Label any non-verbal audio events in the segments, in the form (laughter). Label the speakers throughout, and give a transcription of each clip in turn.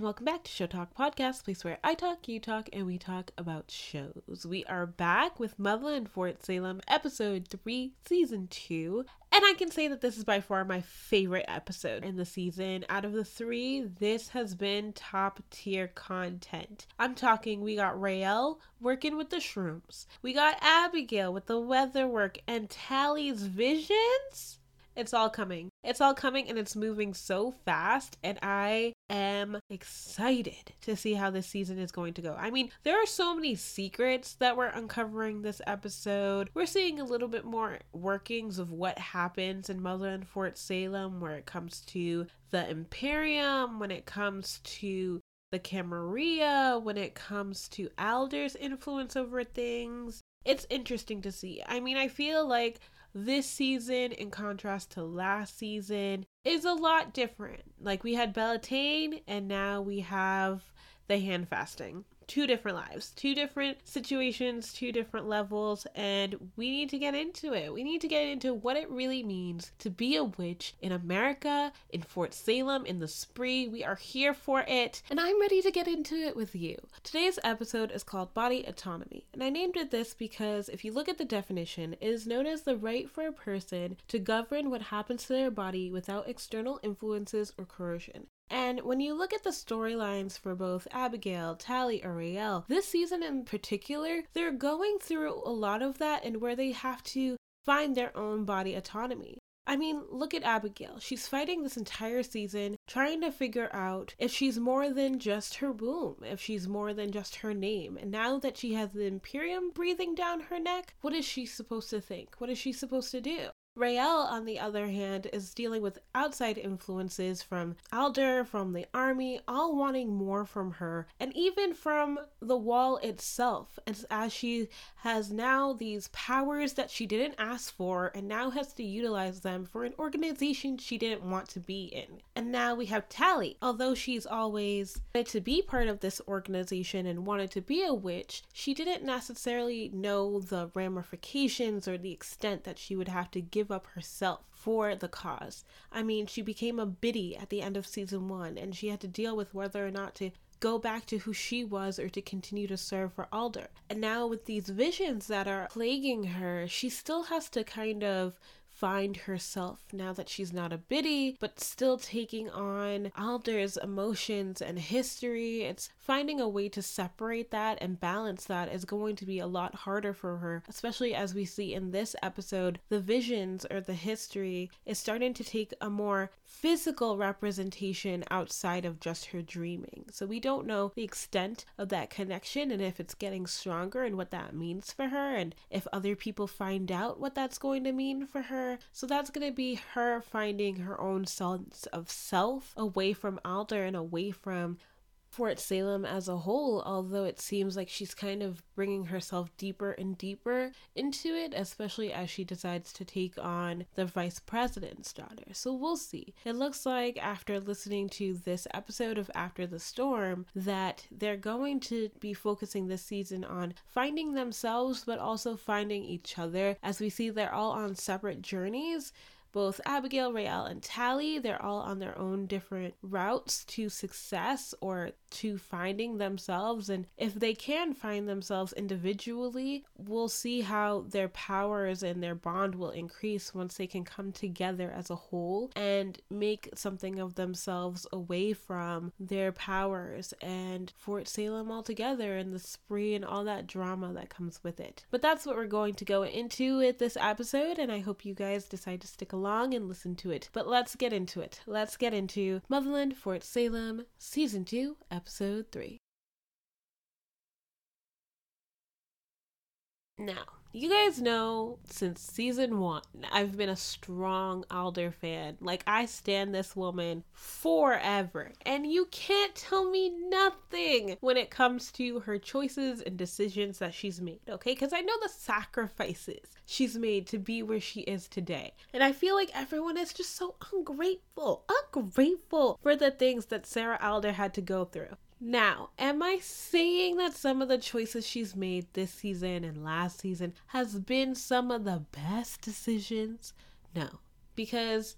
Speaker 1: And welcome back to Show Talk Podcast, place where I talk, you talk, and we talk about shows. We are back with Motherland Fort Salem, episode 3, season 2. And I can say that this is by far my favorite episode in the season. Out of the three, this has been top tier content. I'm talking, we got Raelle working with the shrooms, we got Abigail with the weather work, and Tally's visions it's all coming. It's all coming and it's moving so fast. And I am excited to see how this season is going to go. I mean, there are so many secrets that we're uncovering this episode. We're seeing a little bit more workings of what happens in Motherland Fort Salem where it comes to the Imperium, when it comes to the Camarilla, when it comes to Alder's influence over things. It's interesting to see. I mean, I feel like this season, in contrast to last season, is a lot different. Like we had Beltane, and now we have the hand fasting two different lives, two different situations, two different levels, and we need to get into it. We need to get into what it really means to be a witch in America, in Fort Salem, in the spree. We are here for it, and I'm ready to get into it with you. Today's episode is called Body Autonomy, and I named it this because if you look at the definition, it is known as the right for a person to govern what happens to their body without external influences or coercion. And when you look at the storylines for both Abigail, Tally, Raelle, this season in particular, they're going through a lot of that and where they have to find their own body autonomy. I mean, look at Abigail. She's fighting this entire season, trying to figure out if she's more than just her womb, if she's more than just her name. And now that she has the Imperium breathing down her neck, what is she supposed to think? What is she supposed to do? Raelle, on the other hand, is dealing with outside influences from Alder, from the army, all wanting more from her, and even from the wall itself, as, as she has now these powers that she didn't ask for and now has to utilize them for an organization she didn't want to be in. And now we have Tally. Although she's always wanted to be part of this organization and wanted to be a witch, she didn't necessarily know the ramifications or the extent that she would have to give up herself for the cause. I mean, she became a biddy at the end of season one, and she had to deal with whether or not to go back to who she was or to continue to serve for Alder. And now, with these visions that are plaguing her, she still has to kind of find herself now that she's not a biddy, but still taking on Alder's emotions and history. It's finding a way to separate that and balance that is going to be a lot harder for her, especially as we see in this episode, the visions or the history is starting to take a more physical representation outside of just her dreaming. So we don't know the extent of that connection and if it's getting stronger and what that means for her and if other people find out what that's going to mean for her so that's going to be her finding her own sense of self away from Alder and away from Fort Salem as a whole, although it seems like she's kind of bringing herself deeper and deeper into it, especially as she decides to take on the vice president's daughter. So we'll see. It looks like after listening to this episode of After the Storm, that they're going to be focusing this season on finding themselves, but also finding each other, as we see they're all on separate journeys both Abigail, Raelle, and Tally, they're all on their own different routes to success or to finding themselves. And if they can find themselves individually, we'll see how their powers and their bond will increase once they can come together as a whole and make something of themselves away from their powers and Fort Salem altogether and the spree and all that drama that comes with it. But that's what we're going to go into with this episode, and I hope you guys decide to stick along and listen to it. But let's get into it. Let's get into Motherland Fort Salem, Season 2, Episode 3. Now, you guys know since season one, I've been a strong Alder fan. Like, I stand this woman forever. And you can't tell me nothing when it comes to her choices and decisions that she's made, okay? Because I know the sacrifices she's made to be where she is today. And I feel like everyone is just so ungrateful, ungrateful for the things that Sarah Alder had to go through. Now, am I saying that some of the choices she's made this season and last season has been some of the best decisions? No, because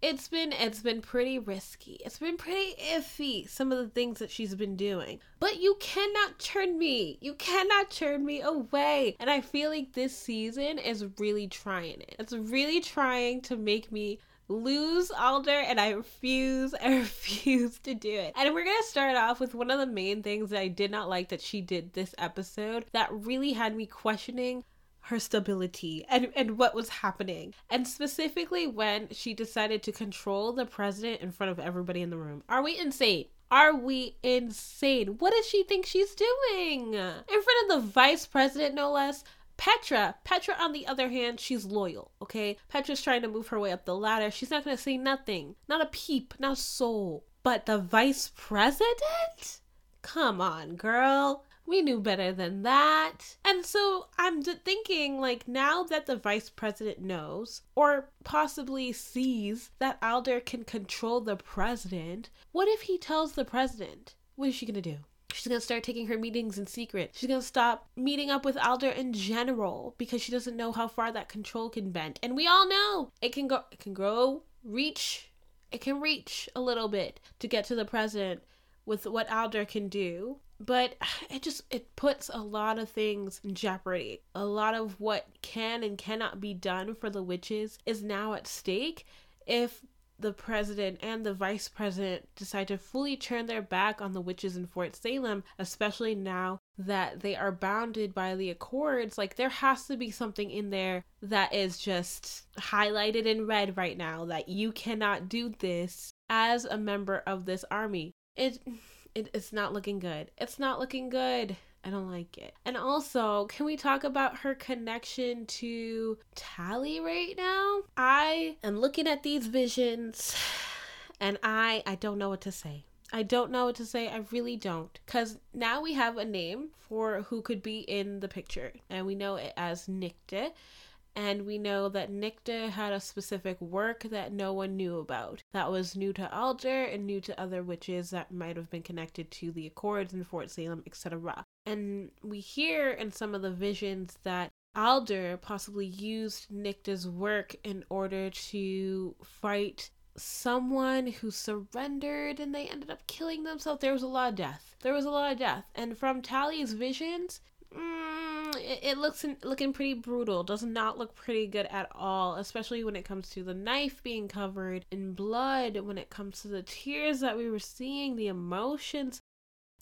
Speaker 1: it's been it's been pretty risky. It's been pretty iffy some of the things that she's been doing. But you cannot turn me. You cannot turn me away. And I feel like this season is really trying it. It's really trying to make me lose Alder and I refuse, (laughs) I refuse to do it. And we're gonna start off with one of the main things that I did not like that she did this episode that really had me questioning her stability and, and what was happening. And specifically when she decided to control the president in front of everybody in the room. Are we insane? Are we insane? What does she think she's doing? In front of the vice president, no less. Petra, Petra, on the other hand, she's loyal, okay? Petra's trying to move her way up the ladder. She's not gonna say nothing, not a peep, not a soul. But the vice president? Come on, girl. We knew better than that. And so I'm thinking, like, now that the vice president knows, or possibly sees, that Alder can control the president, what if he tells the president? What is she gonna do? She's gonna start taking her meetings in secret. She's gonna stop meeting up with Alder in general because she doesn't know how far that control can bend. And we all know it can go, it can grow, reach, it can reach a little bit to get to the president with what Alder can do. But (sighs) it just it puts a lot of things in jeopardy. A lot of what can and cannot be done for the witches is now at stake if the president and the vice president decide to fully turn their back on the witches in Fort Salem, especially now that they are bounded by the accords, like there has to be something in there that is just highlighted in red right now that you cannot do this as a member of this army. It, it it's not looking good. It's not looking good. I don't like it. And also, can we talk about her connection to Tally right now? I am looking at these visions and I I don't know what to say. I don't know what to say. I really don't. Because now we have a name for who could be in the picture, and we know it as Nicte and we know that Nicte had a specific work that no one knew about. That was new to Alder and new to other witches that might have been connected to the Accords in Fort Salem, etc. And we hear in some of the visions that Alder possibly used Nicte's work in order to fight someone who surrendered and they ended up killing themselves. There was a lot of death. There was a lot of death. And from Tally's visions, mm, it, it, looks in, looking pretty brutal. Does not look pretty good at all, especially when it comes to the knife being covered in blood. When it comes to the tears that we were seeing, the emotions.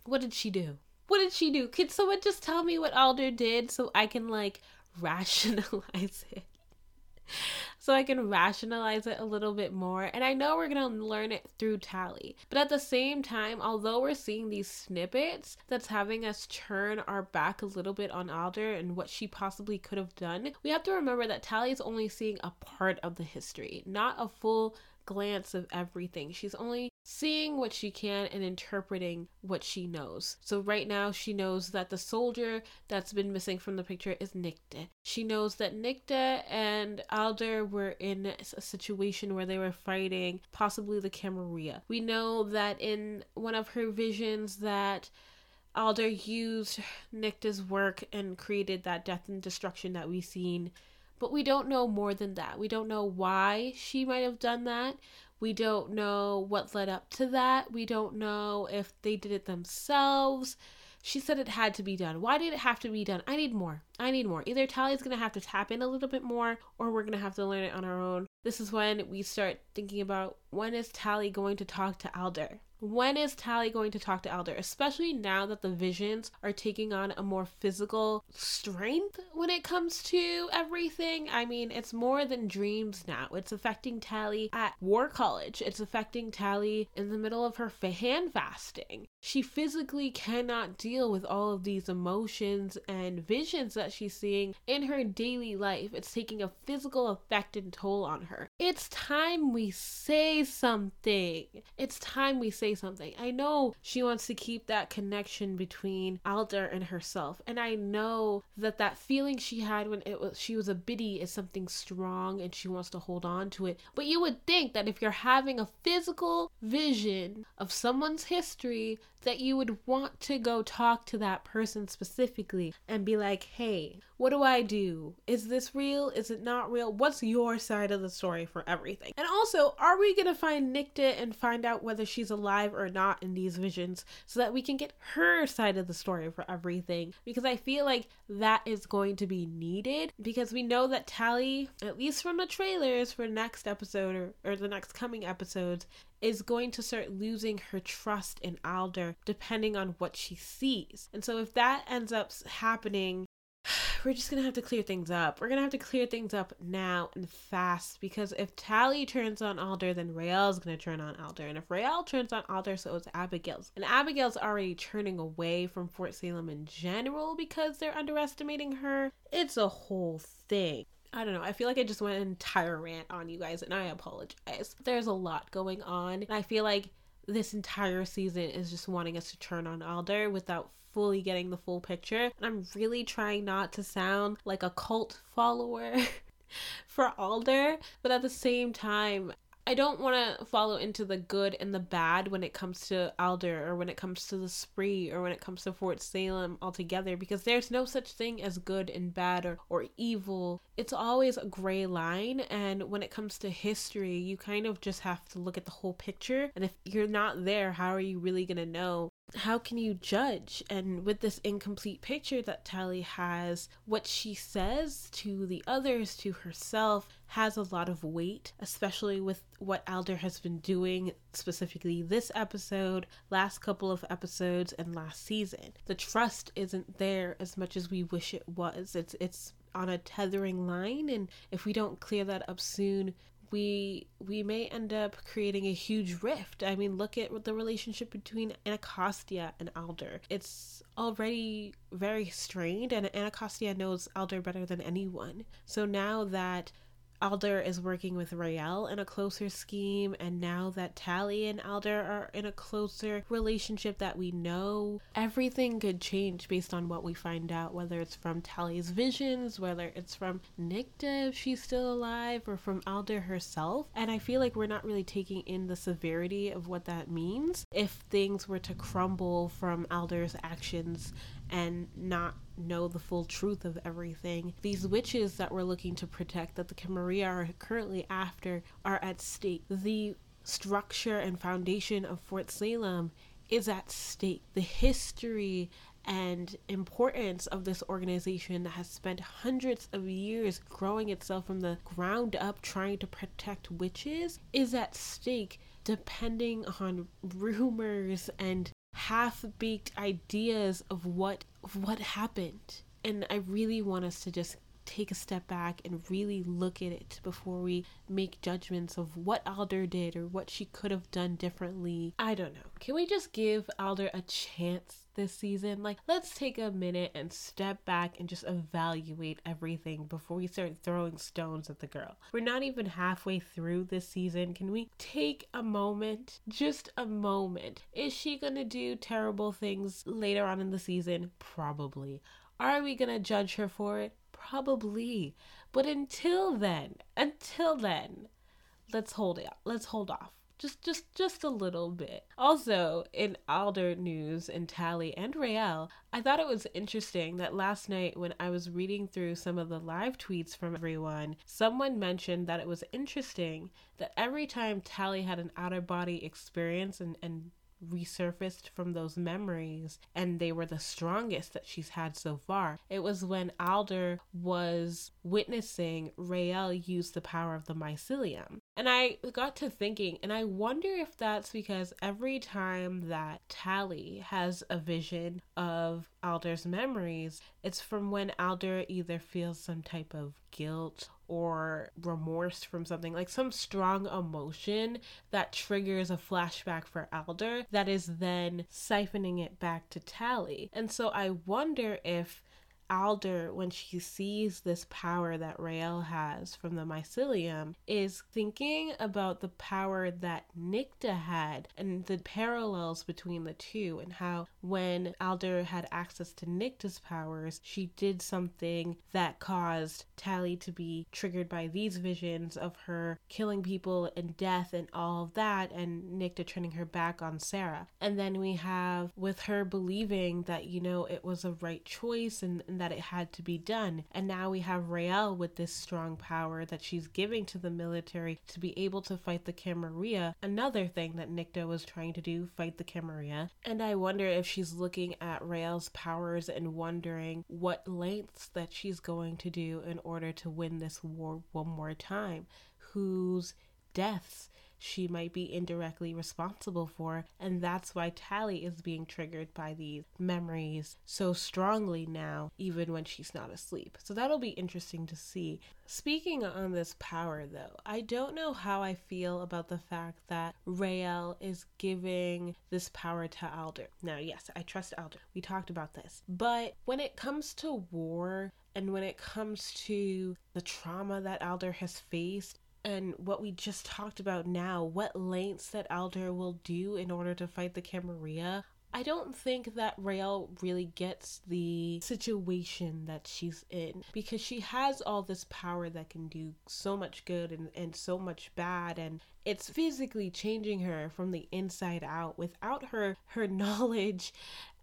Speaker 1: What did she do? What did she do? Could someone just tell me what Alder did so I can like (laughs) rationalize it? so I can rationalize it a little bit more. And I know we're going to learn it through Tally. But at the same time, although we're seeing these snippets that's having us turn our back a little bit on Alder and what she possibly could have done, we have to remember that Tally is only seeing a part of the history, not a full glance of everything. She's only seeing what she can and interpreting what she knows. So right now she knows that the soldier that's been missing from the picture is Nicte. She knows that Nicte and Alder were in a situation where they were fighting possibly the Camarilla. We know that in one of her visions that Alder used Nicte's work and created that death and destruction that we've seen but we don't know more than that. We don't know why she might have done that. We don't know what led up to that. We don't know if they did it themselves. She said it had to be done. Why did it have to be done? I need more. I need more. Either Tally's going to have to tap in a little bit more or we're going to have to learn it on our own. This is when we start thinking about when is Tally going to talk to Alder? When is Tally going to talk to Alder? Especially now that the visions are taking on a more physical strength when it comes to everything. I mean, it's more than dreams now. It's affecting Tally at War College. It's affecting Tally in the middle of her hand fasting. She physically cannot deal with all of these emotions and visions that she's seeing in her daily life. It's taking a physical effect and toll on her. It's time we say something. It's time we say something. I know she wants to keep that connection between Alder and herself. And I know that that feeling she had when it was she was a biddy is something strong and she wants to hold on to it. But you would think that if you're having a physical vision of someone's history that you would want to go talk to that person specifically and be like, "Hey, What do I do? Is this real? Is it not real? What's your side of the story for everything? And also, are we gonna find Nicte and find out whether she's alive or not in these visions so that we can get her side of the story for everything? Because I feel like that is going to be needed because we know that Tally, at least from the trailers for next episode or, or the next coming episodes, is going to start losing her trust in Alder depending on what she sees. And so if that ends up happening, we're just gonna have to clear things up. We're gonna have to clear things up now and fast because if Tally turns on Alder, then Raelle's gonna turn on Alder. And if Raelle turns on Alder, so is Abigail's. And Abigail's already turning away from Fort Salem in general because they're underestimating her. It's a whole thing. I don't know. I feel like I just went an entire rant on you guys, and I apologize. There's a lot going on, and I feel like this entire season is just wanting us to turn on Alder without fully getting the full picture. And I'm really trying not to sound like a cult follower (laughs) for Alder, but at the same time, I don't want to follow into the good and the bad when it comes to Alder or when it comes to the spree or when it comes to Fort Salem altogether because there's no such thing as good and bad or, or evil. It's always a gray line. And when it comes to history, you kind of just have to look at the whole picture. And if you're not there, how are you really going to know how can you judge? And with this incomplete picture that Tally has, what she says to the others, to herself, has a lot of weight, especially with what Alder has been doing, specifically this episode, last couple of episodes, and last season. The trust isn't there as much as we wish it was. It's it's on a tethering line and if we don't clear that up soon we we may end up creating a huge rift. I mean, look at the relationship between Anacostia and Alder. It's already very strained, and Anacostia knows Alder better than anyone. So now that Alder is working with Raelle in a closer scheme, and now that Tally and Alder are in a closer relationship that we know, everything could change based on what we find out, whether it's from Tally's visions, whether it's from Nicte if she's still alive, or from Alder herself. And I feel like we're not really taking in the severity of what that means if things were to crumble from Alder's actions and not know the full truth of everything. These witches that we're looking to protect, that the Camarilla are currently after, are at stake. The structure and foundation of Fort Salem is at stake. The history and importance of this organization that has spent hundreds of years growing itself from the ground up trying to protect witches is at stake depending on (laughs) rumors and half baked ideas of what of what happened. And I really want us to just take a step back and really look at it before we make judgments of what Alder did or what she could have done differently. I don't know. Can we just give Alder a chance this season? Like, let's take a minute and step back and just evaluate everything before we start throwing stones at the girl. We're not even halfway through this season. Can we take a moment? Just a moment. Is she gonna do terrible things later on in the season? Probably. Are we gonna judge her for it? Probably. But until then, until then, let's hold it. Let's hold off. Just just just a little bit. Also, in Alder news and Tally and Raelle, I thought it was interesting that last night when I was reading through some of the live tweets from everyone, someone mentioned that it was interesting that every time Tally had an outer body experience and, and resurfaced from those memories and they were the strongest that she's had so far. It was when Alder was witnessing Raelle use the power of the mycelium. And I got to thinking, and I wonder if that's because every time that Tally has a vision of Alder's memories, it's from when Alder either feels some type of guilt or remorse from something, like some strong emotion that triggers a flashback for Alder that is then siphoning it back to Tally. And so I wonder if Alder, when she sees this power that Raelle has from the mycelium, is thinking about the power that Nicte had and the parallels between the two, and how when Alder had access to Nicte's powers, she did something that caused Tally to be triggered by these visions of her killing people and death and all of that, and Nicte turning her back on Sarah. And then we have with her believing that, you know, it was a right choice and, and that it had to be done. And now we have Raelle with this strong power that she's giving to the military to be able to fight the Camarilla. Another thing that Nicte was trying to do, fight the Camarilla. And I wonder if she's looking at Raelle's powers and wondering what lengths that she's going to do in order to win this war one more time. Whose deaths she might be indirectly responsible for. And that's why Tally is being triggered by these memories so strongly now, even when she's not asleep. So that'll be interesting to see. Speaking on this power, though, I don't know how I feel about the fact that Raelle is giving this power to Alder. Now, yes, I trust Alder. We talked about this. But when it comes to war, and when it comes to the trauma that Alder has faced, and what we just talked about now, what lengths that Alder will do in order to fight the Camarilla, I don't think that Raelle really gets the situation that she's in because she has all this power that can do so much good and, and so much bad and it's physically changing her from the inside out without her her (laughs) knowledge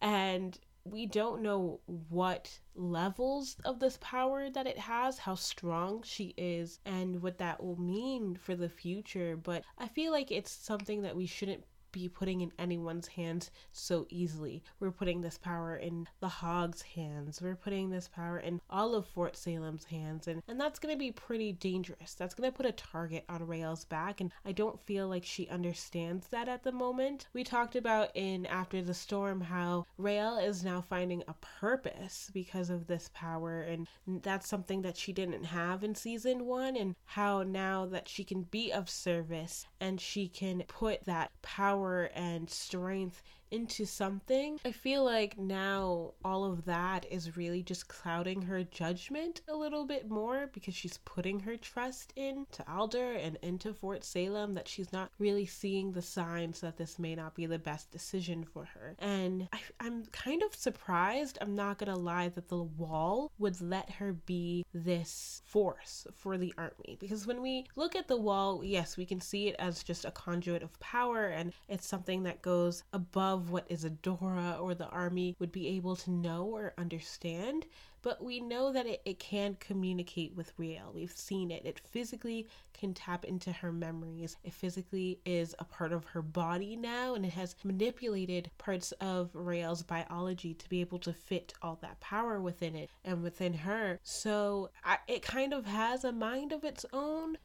Speaker 1: and we don't know what levels of this power that it has, how strong she is, and what that will mean for the future. But I feel like it's something that we shouldn't be putting in anyone's hands so easily. We're putting this power in the Hog's hands. We're putting this power in all of Fort Salem's hands. And, and that's going to be pretty dangerous. That's going to put a target on Raelle's back. And I don't feel like she understands that at the moment. We talked about in After the Storm how Raelle is now finding a purpose because of this power. And that's something that she didn't have in season one. And how now that she can be of service and she can put that power power and strength into something. I feel like now all of that is really just clouding her judgment a little bit more because she's putting her trust in to Alder and into Fort Salem that she's not really seeing the signs that this may not be the best decision for her. And I, I'm kind of surprised, I'm not gonna lie, that the wall would let her be this force for the army because when we look at the wall, yes, we can see it as just a conduit of power and it's something that goes above of what Isadora or the army would be able to know or understand, but we know that it, it can communicate with Raelle. We've seen it. It physically can tap into her memories. It physically is a part of her body now, and it has manipulated parts of Raelle's biology to be able to fit all that power within it and within her. So I, it kind of has a mind of its own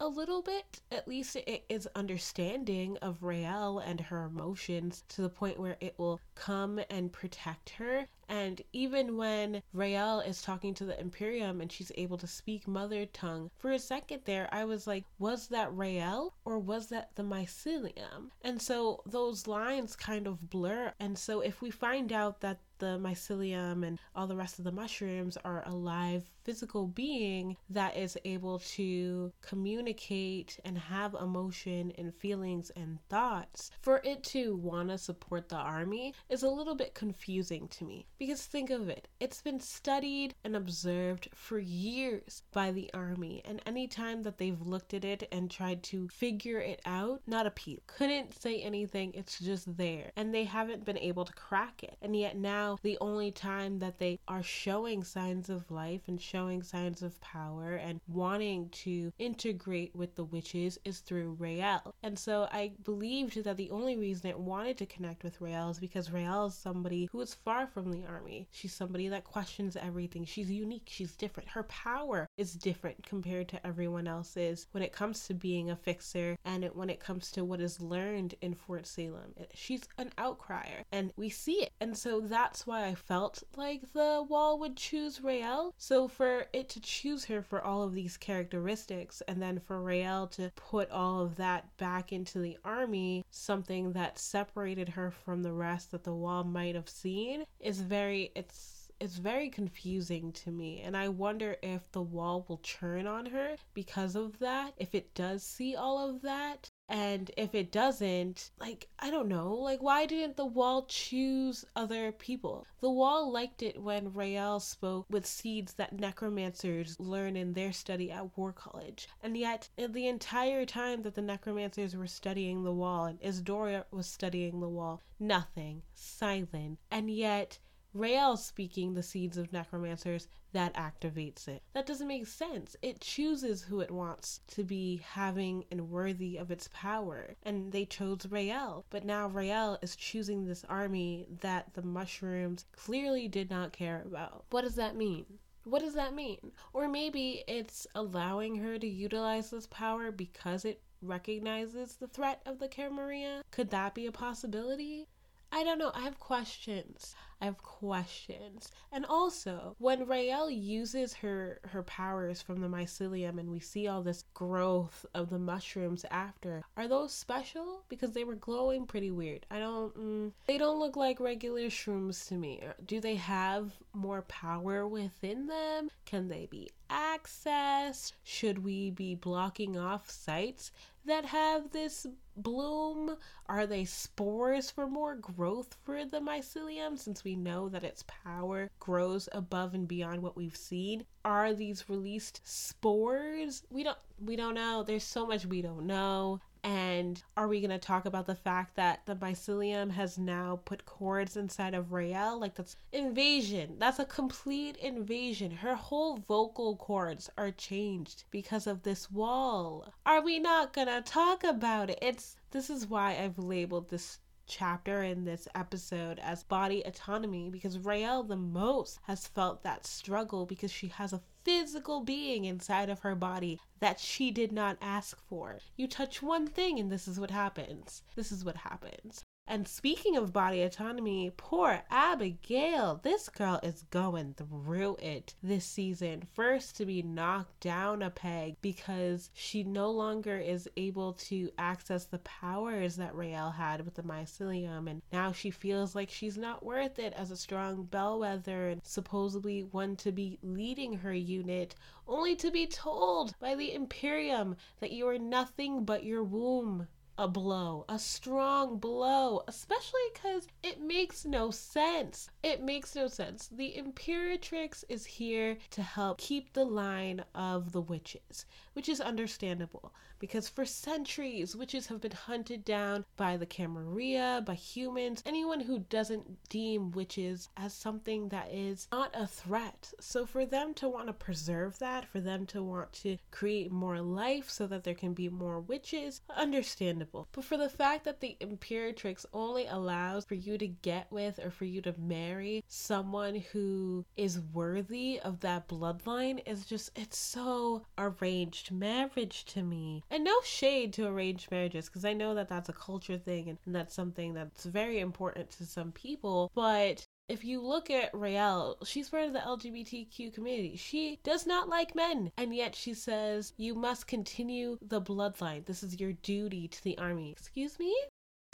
Speaker 1: a little bit. At least it is understanding of Raelle and her emotions to the point where it will come and protect her. And even when Raelle is talking to the Imperium and she's able to speak mother tongue, for a second there, I was like, was that Raelle or was that the mycelium? And so those lines kind of blur. And so if we find out that the mycelium and all the rest of the mushrooms are a live physical being that is able to communicate and have emotion and feelings and thoughts, for it to want to support the army is a little bit confusing to me. Because think of it, it's been studied and observed for years by the army, and anytime that they've looked at it and tried to figure it out, not a peep. Couldn't say anything, it's just there. And they haven't been able to crack it. And yet now, the only time that they are showing signs of life and showing signs of power and wanting to integrate with the witches is through Raelle. And so I believed that the only reason it wanted to connect with Raelle is because Raelle is somebody who is far from the army. She's somebody that questions everything. She's unique, she's different. Her power is different compared to everyone else's when it comes to being a fixer and when it comes to what is learned in Fort Salem. She's an outcrier and we see it. And so that's why I felt like the wall would choose Raelle. So for it to choose her for all of these characteristics and then for Raelle to put all of that back into the army, something that separated her from the rest that the wall might have seen, is very it's it's very confusing to me. And i wonder if the wall will churn on her because of that if it does see all of that and if it doesn't, like, I don't know, like, why didn't the wall choose other people? The wall liked it when Raelle spoke with seeds that necromancers learn in their study at War College. And yet, the entire time that the necromancers were studying the wall and Isadora was studying the wall, nothing, silent. And yet, Raelle speaking the seeds of necromancers that activates it. That doesn't make sense. It chooses who it wants to be having and worthy of its power. And they chose Raelle. But now Raelle is choosing this army that the mushrooms clearly did not care about. What does that mean? What does that mean? Or maybe it's allowing her to utilize this power because it recognizes the threat of the Camarilla. Could that be a possibility? I don't know. I have questions. I have questions. And also, when Raelle uses her her powers from the mycelium and we see all this growth of the mushrooms after, are those special? Because they were glowing pretty weird. I don't mm, they don't look like regular shrooms to me. Do they have more power within them? Can they be accessed? Should we be blocking off sites that have this bloom? Are they spores for more growth for the mycelium since we know that its power grows above and beyond what we've seen? Are these released spores? We don't we don't know. There's so much we don't know. And are we going to talk about the fact that the mycelium has now put cords inside of Raelle? Like, that's invasion. That's a complete invasion. Her whole vocal cords are changed because of this wall. Are we not going to talk about it? It's this is why I've labeled this chapter in this episode as body autonomy because Raelle the most has felt that struggle because she has a physical being inside of her body that she did not ask for. You touch one thing and this is what happens. This is what happens. And speaking of body autonomy, poor Abigail. This girl is going through it this season. First, to be knocked down a peg because she no longer is able to access the powers that Raelle had with the mycelium. And now she feels like she's not worth it as a strong bellwether and supposedly one to be leading her unit, only to be told by the Imperium that you are nothing but your womb a blow, a strong blow, especially because it makes no sense. It makes no sense. The Imperatrix is here to help keep the line of the witches, which is understandable because for centuries, witches have been hunted down by the Camarilla, by humans, anyone who doesn't deem witches as something that is not a threat. So for them to want to preserve that, for them to want to create more life so that there can be more witches, understandable. But for the fact that the Imperatrix only allows for you to get with or for you to marry someone who is worthy of that bloodline is just, it's so arranged marriage to me. And no shade to arranged marriages because I know that that's a culture thing and, and that's something that's very important to some people. But if you look at Raelle, she's part of the LGBTQ community. She does not like men, and yet she says, You must continue the bloodline. This is your duty to the army. Excuse me?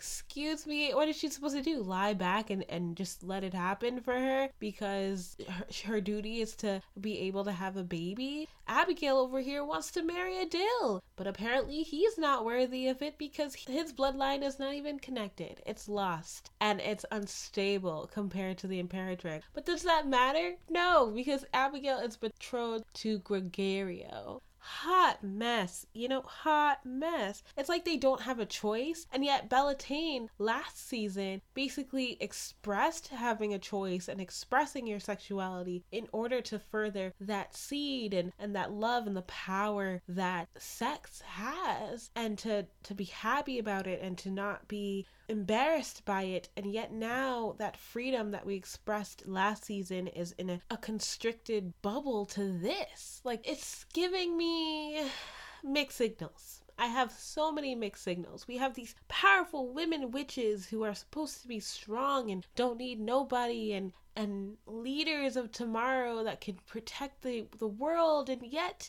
Speaker 1: Excuse me, what is she supposed to do? Lie back and, and just let it happen for her because her, her duty is to be able to have a baby? Abigail over here wants to marry Adil, but apparently he's not worthy of it because his bloodline is not even connected. It's lost and it's unstable compared to the Imperatrix. But does that matter? No, because Abigail is betrothed to Gregorio hot mess. You know, hot mess. It's like they don't have a choice. And yet, Beltane last season basically expressed having a choice and expressing your sexuality in order to further that seed and, and that love and the power that sex has and to, to be happy about it and to not be embarrassed by it and yet now that freedom that we expressed last season is in a, a constricted bubble to this like it's giving me mixed signals I have so many mixed signals. We have these powerful women witches who are supposed to be strong and don't need nobody and and leaders of tomorrow that can protect the the world and yet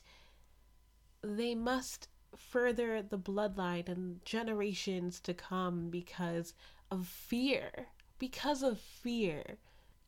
Speaker 1: they must further the bloodline and generations to come because of fear. Because of fear.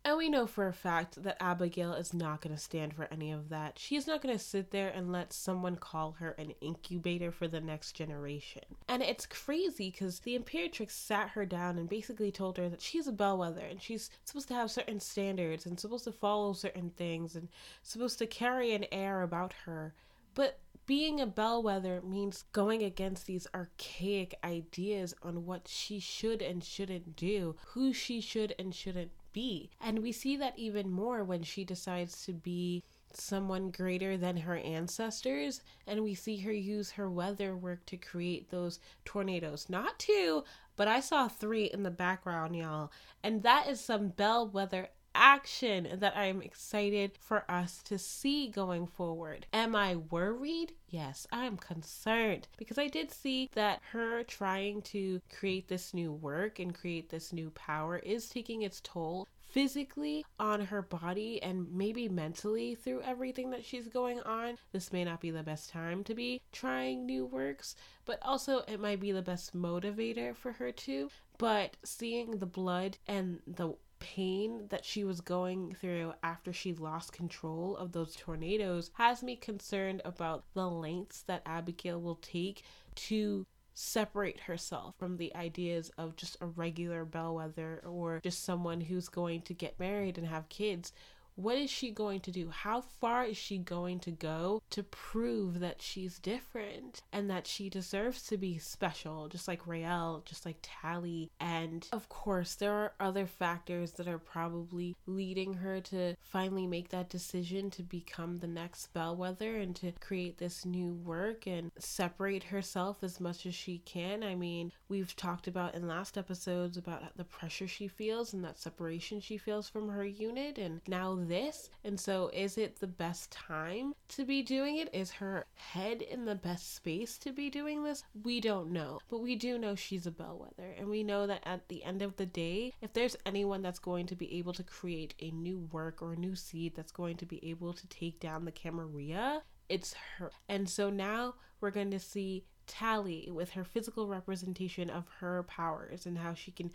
Speaker 1: And we know for a fact that Abigail is not going to stand for any of that. She's not going to sit there and let someone call her an incubator for the next generation. And it's crazy because the Imperatrix sat her down and basically told her that she's a bellwether and she's supposed to have certain standards and supposed to follow certain things and supposed to carry an air about her. But being a bellwether means going against these archaic ideas on what she should and shouldn't do, who she should and shouldn't be. And we see that even more when she decides to be someone greater than her ancestors and we see her use her weather work to create those tornadoes not two but i saw three in the background y'all and that is some bellwether action that I'm excited for us to see going forward. Am I worried? Yes, I'm concerned because I did see that her trying to create this new work and create this new power is taking its toll physically on her body and maybe mentally through everything that she's going on. This may not be the best time to be trying new works, but also it might be the best motivator for her too. But seeing the blood and the pain that she was going through after she lost control of those tornadoes has me concerned about the lengths that Abigail will take to separate herself from the ideas of just a regular bellwether or just someone who's going to get married and have kids what is she going to do? How far is she going to go to prove that she's different and that she deserves to be special, just like Raelle, just like Tally? And of course, there are other factors that are probably leading her to finally make that decision to become the next bellwether and to create this new work and separate herself as much as she can. I mean, we've talked about in last episodes about the pressure she feels and that separation she feels from her unit, and now this. And so, is it the best time to be doing it? Is her head in the best space to be doing this? We don't know. But we do know she's a bellwether. And we know that at the end of the day, if there's anyone that's going to be able to create a new work or a new seed that's going to be able to take down the Camarilla, it's her. And so now we're going to see Tally with her physical representation of her powers and how she can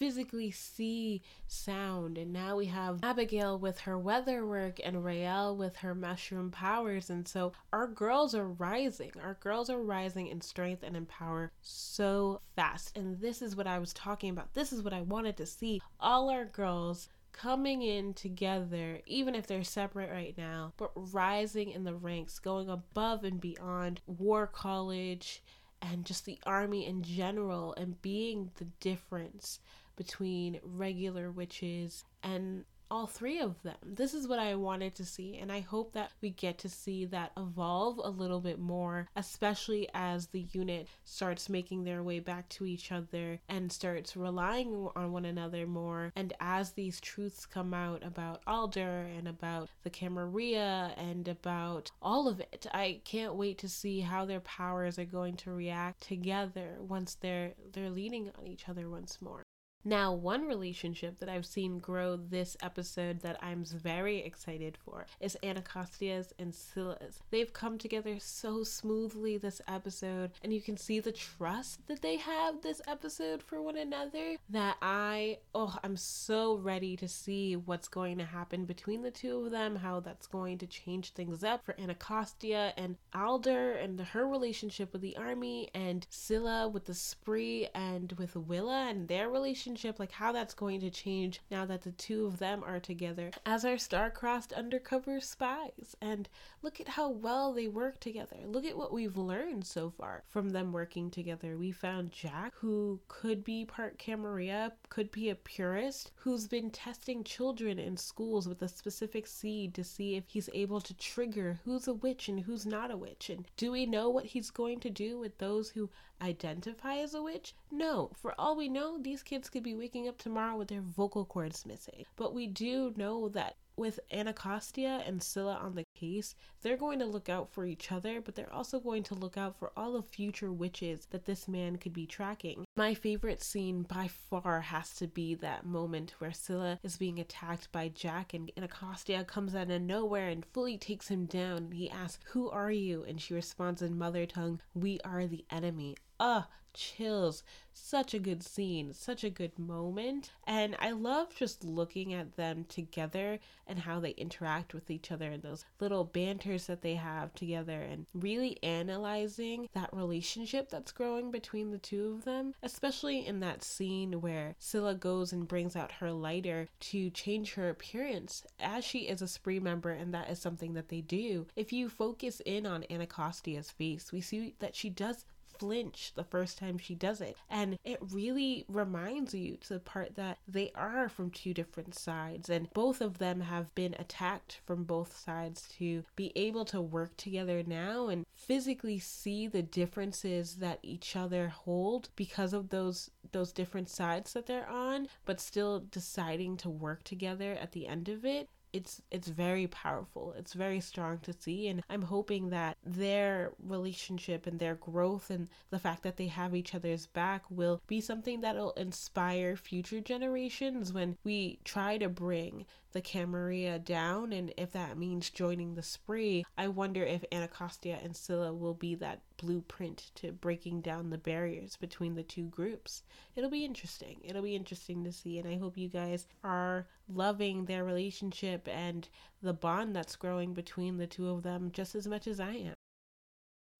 Speaker 1: physically see sound. And now we have Abigail with her weather work and Raelle with her mushroom powers. And so our girls are rising. Our girls are rising in strength and in power so fast. And this is what I was talking about. This is what I wanted to see. All our girls coming in together, even if they're separate right now, but rising in the ranks, going above and beyond War College and just the army in general, and being the difference between regular witches and all three of them. This is what I wanted to see, and I hope that we get to see that evolve a little bit more, especially as the unit starts making their way back to each other and starts relying on one another more. And as these truths come out about Alder and about the Camarilla and about all of it, I can't wait to see how their powers are going to react together once they're they're leaning on each other once more. Now, one relationship that I've seen grow this episode that I'm very excited for is Anacostia's and Scylla's. They've come together so smoothly this episode, and you can see the trust that they have this episode for one another that I, oh, I'm so ready to see what's going to happen between the two of them, how that's going to change things up for Anacostia and Alder and her relationship with the army, and Scylla with the spree and with Willa and their relationship relationship, like how that's going to change now that the two of them are together as our star-crossed undercover spies. And look at how well they work together. Look at what we've learned so far from them working together. We found Jack, who could be part Camarilla, could be a purist, who's been testing children in schools with a specific seed to see if he's able to trigger who's a witch and who's not a witch. And do we know what he's going to do with those who identify as a witch? No. For all we know, these kids could be waking up tomorrow with their vocal cords missing. But we do know that with Anacostia and Scylla on the case, they're going to look out for each other, but they're also going to look out for all the future witches that this man could be tracking. My favorite scene by far has to be that moment where Scylla is being attacked by Jack and Anacostia comes out of nowhere and fully takes him down. He asks, Who are you? And she responds in mother tongue, We are the enemy. Ah, chills. Such a good scene, such a good moment. And I love just looking at them together and how they interact with each other and those little banters that they have together and really analyzing that relationship that's growing between the two of them, especially in that scene where Scylla goes and brings out her lighter to change her appearance as she is a spree member and that is something that they do. If you focus in on Anacostia's face, we see that she does flinch the first time she does it. And it really reminds you to the part that they are from two different sides and both of them have been attacked from both sides to be able to work together now and physically see the differences that each other hold because of those those different sides that they're on, but still deciding to work together at the end of it it's it's very powerful. It's very strong to see and i'm hoping that their relationship and their growth and the fact that they have each other's back will be something that'll inspire future generations when we try to bring the Camarilla down, and if that means joining the spree, I wonder if Anacostia and Scylla will be that blueprint to breaking down the barriers between the two groups. It'll be interesting. It'll be interesting to see, and I hope you guys are loving their relationship and the bond that's growing between the two of them just as much as I am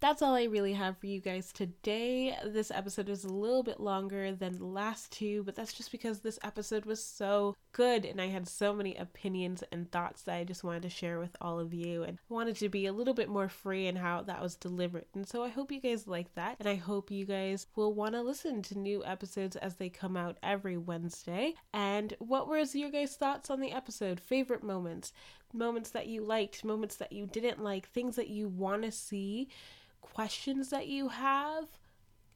Speaker 1: that's all I really have for you guys today. This episode is a little bit longer than the last two, but that's just because this episode was so good and I had so many opinions and thoughts that I just wanted to share with all of you and wanted to be a little bit more free in how that was delivered. And so I hope you guys like that and I hope you guys will want to listen to new episodes as they come out every Wednesday. And what was your guys' thoughts on the episode? Favorite moments? Moments that you liked, moments that you didn't like, things that you want to see questions that you have,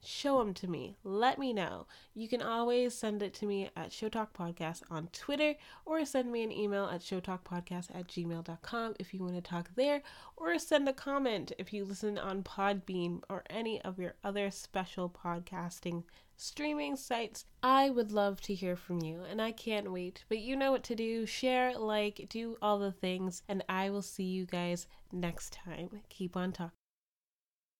Speaker 1: show them to me. Let me know. You can always send it to me at Showtalk Podcast on Twitter or send me an email at showtalkpodcast at gmail.com if you want to talk there or send a comment if you listen on Podbean or any of your other special podcasting streaming sites. I would love to hear from you and I can't wait. But you know what to do share, like, do all the things, and I will see you guys next time. Keep on talking.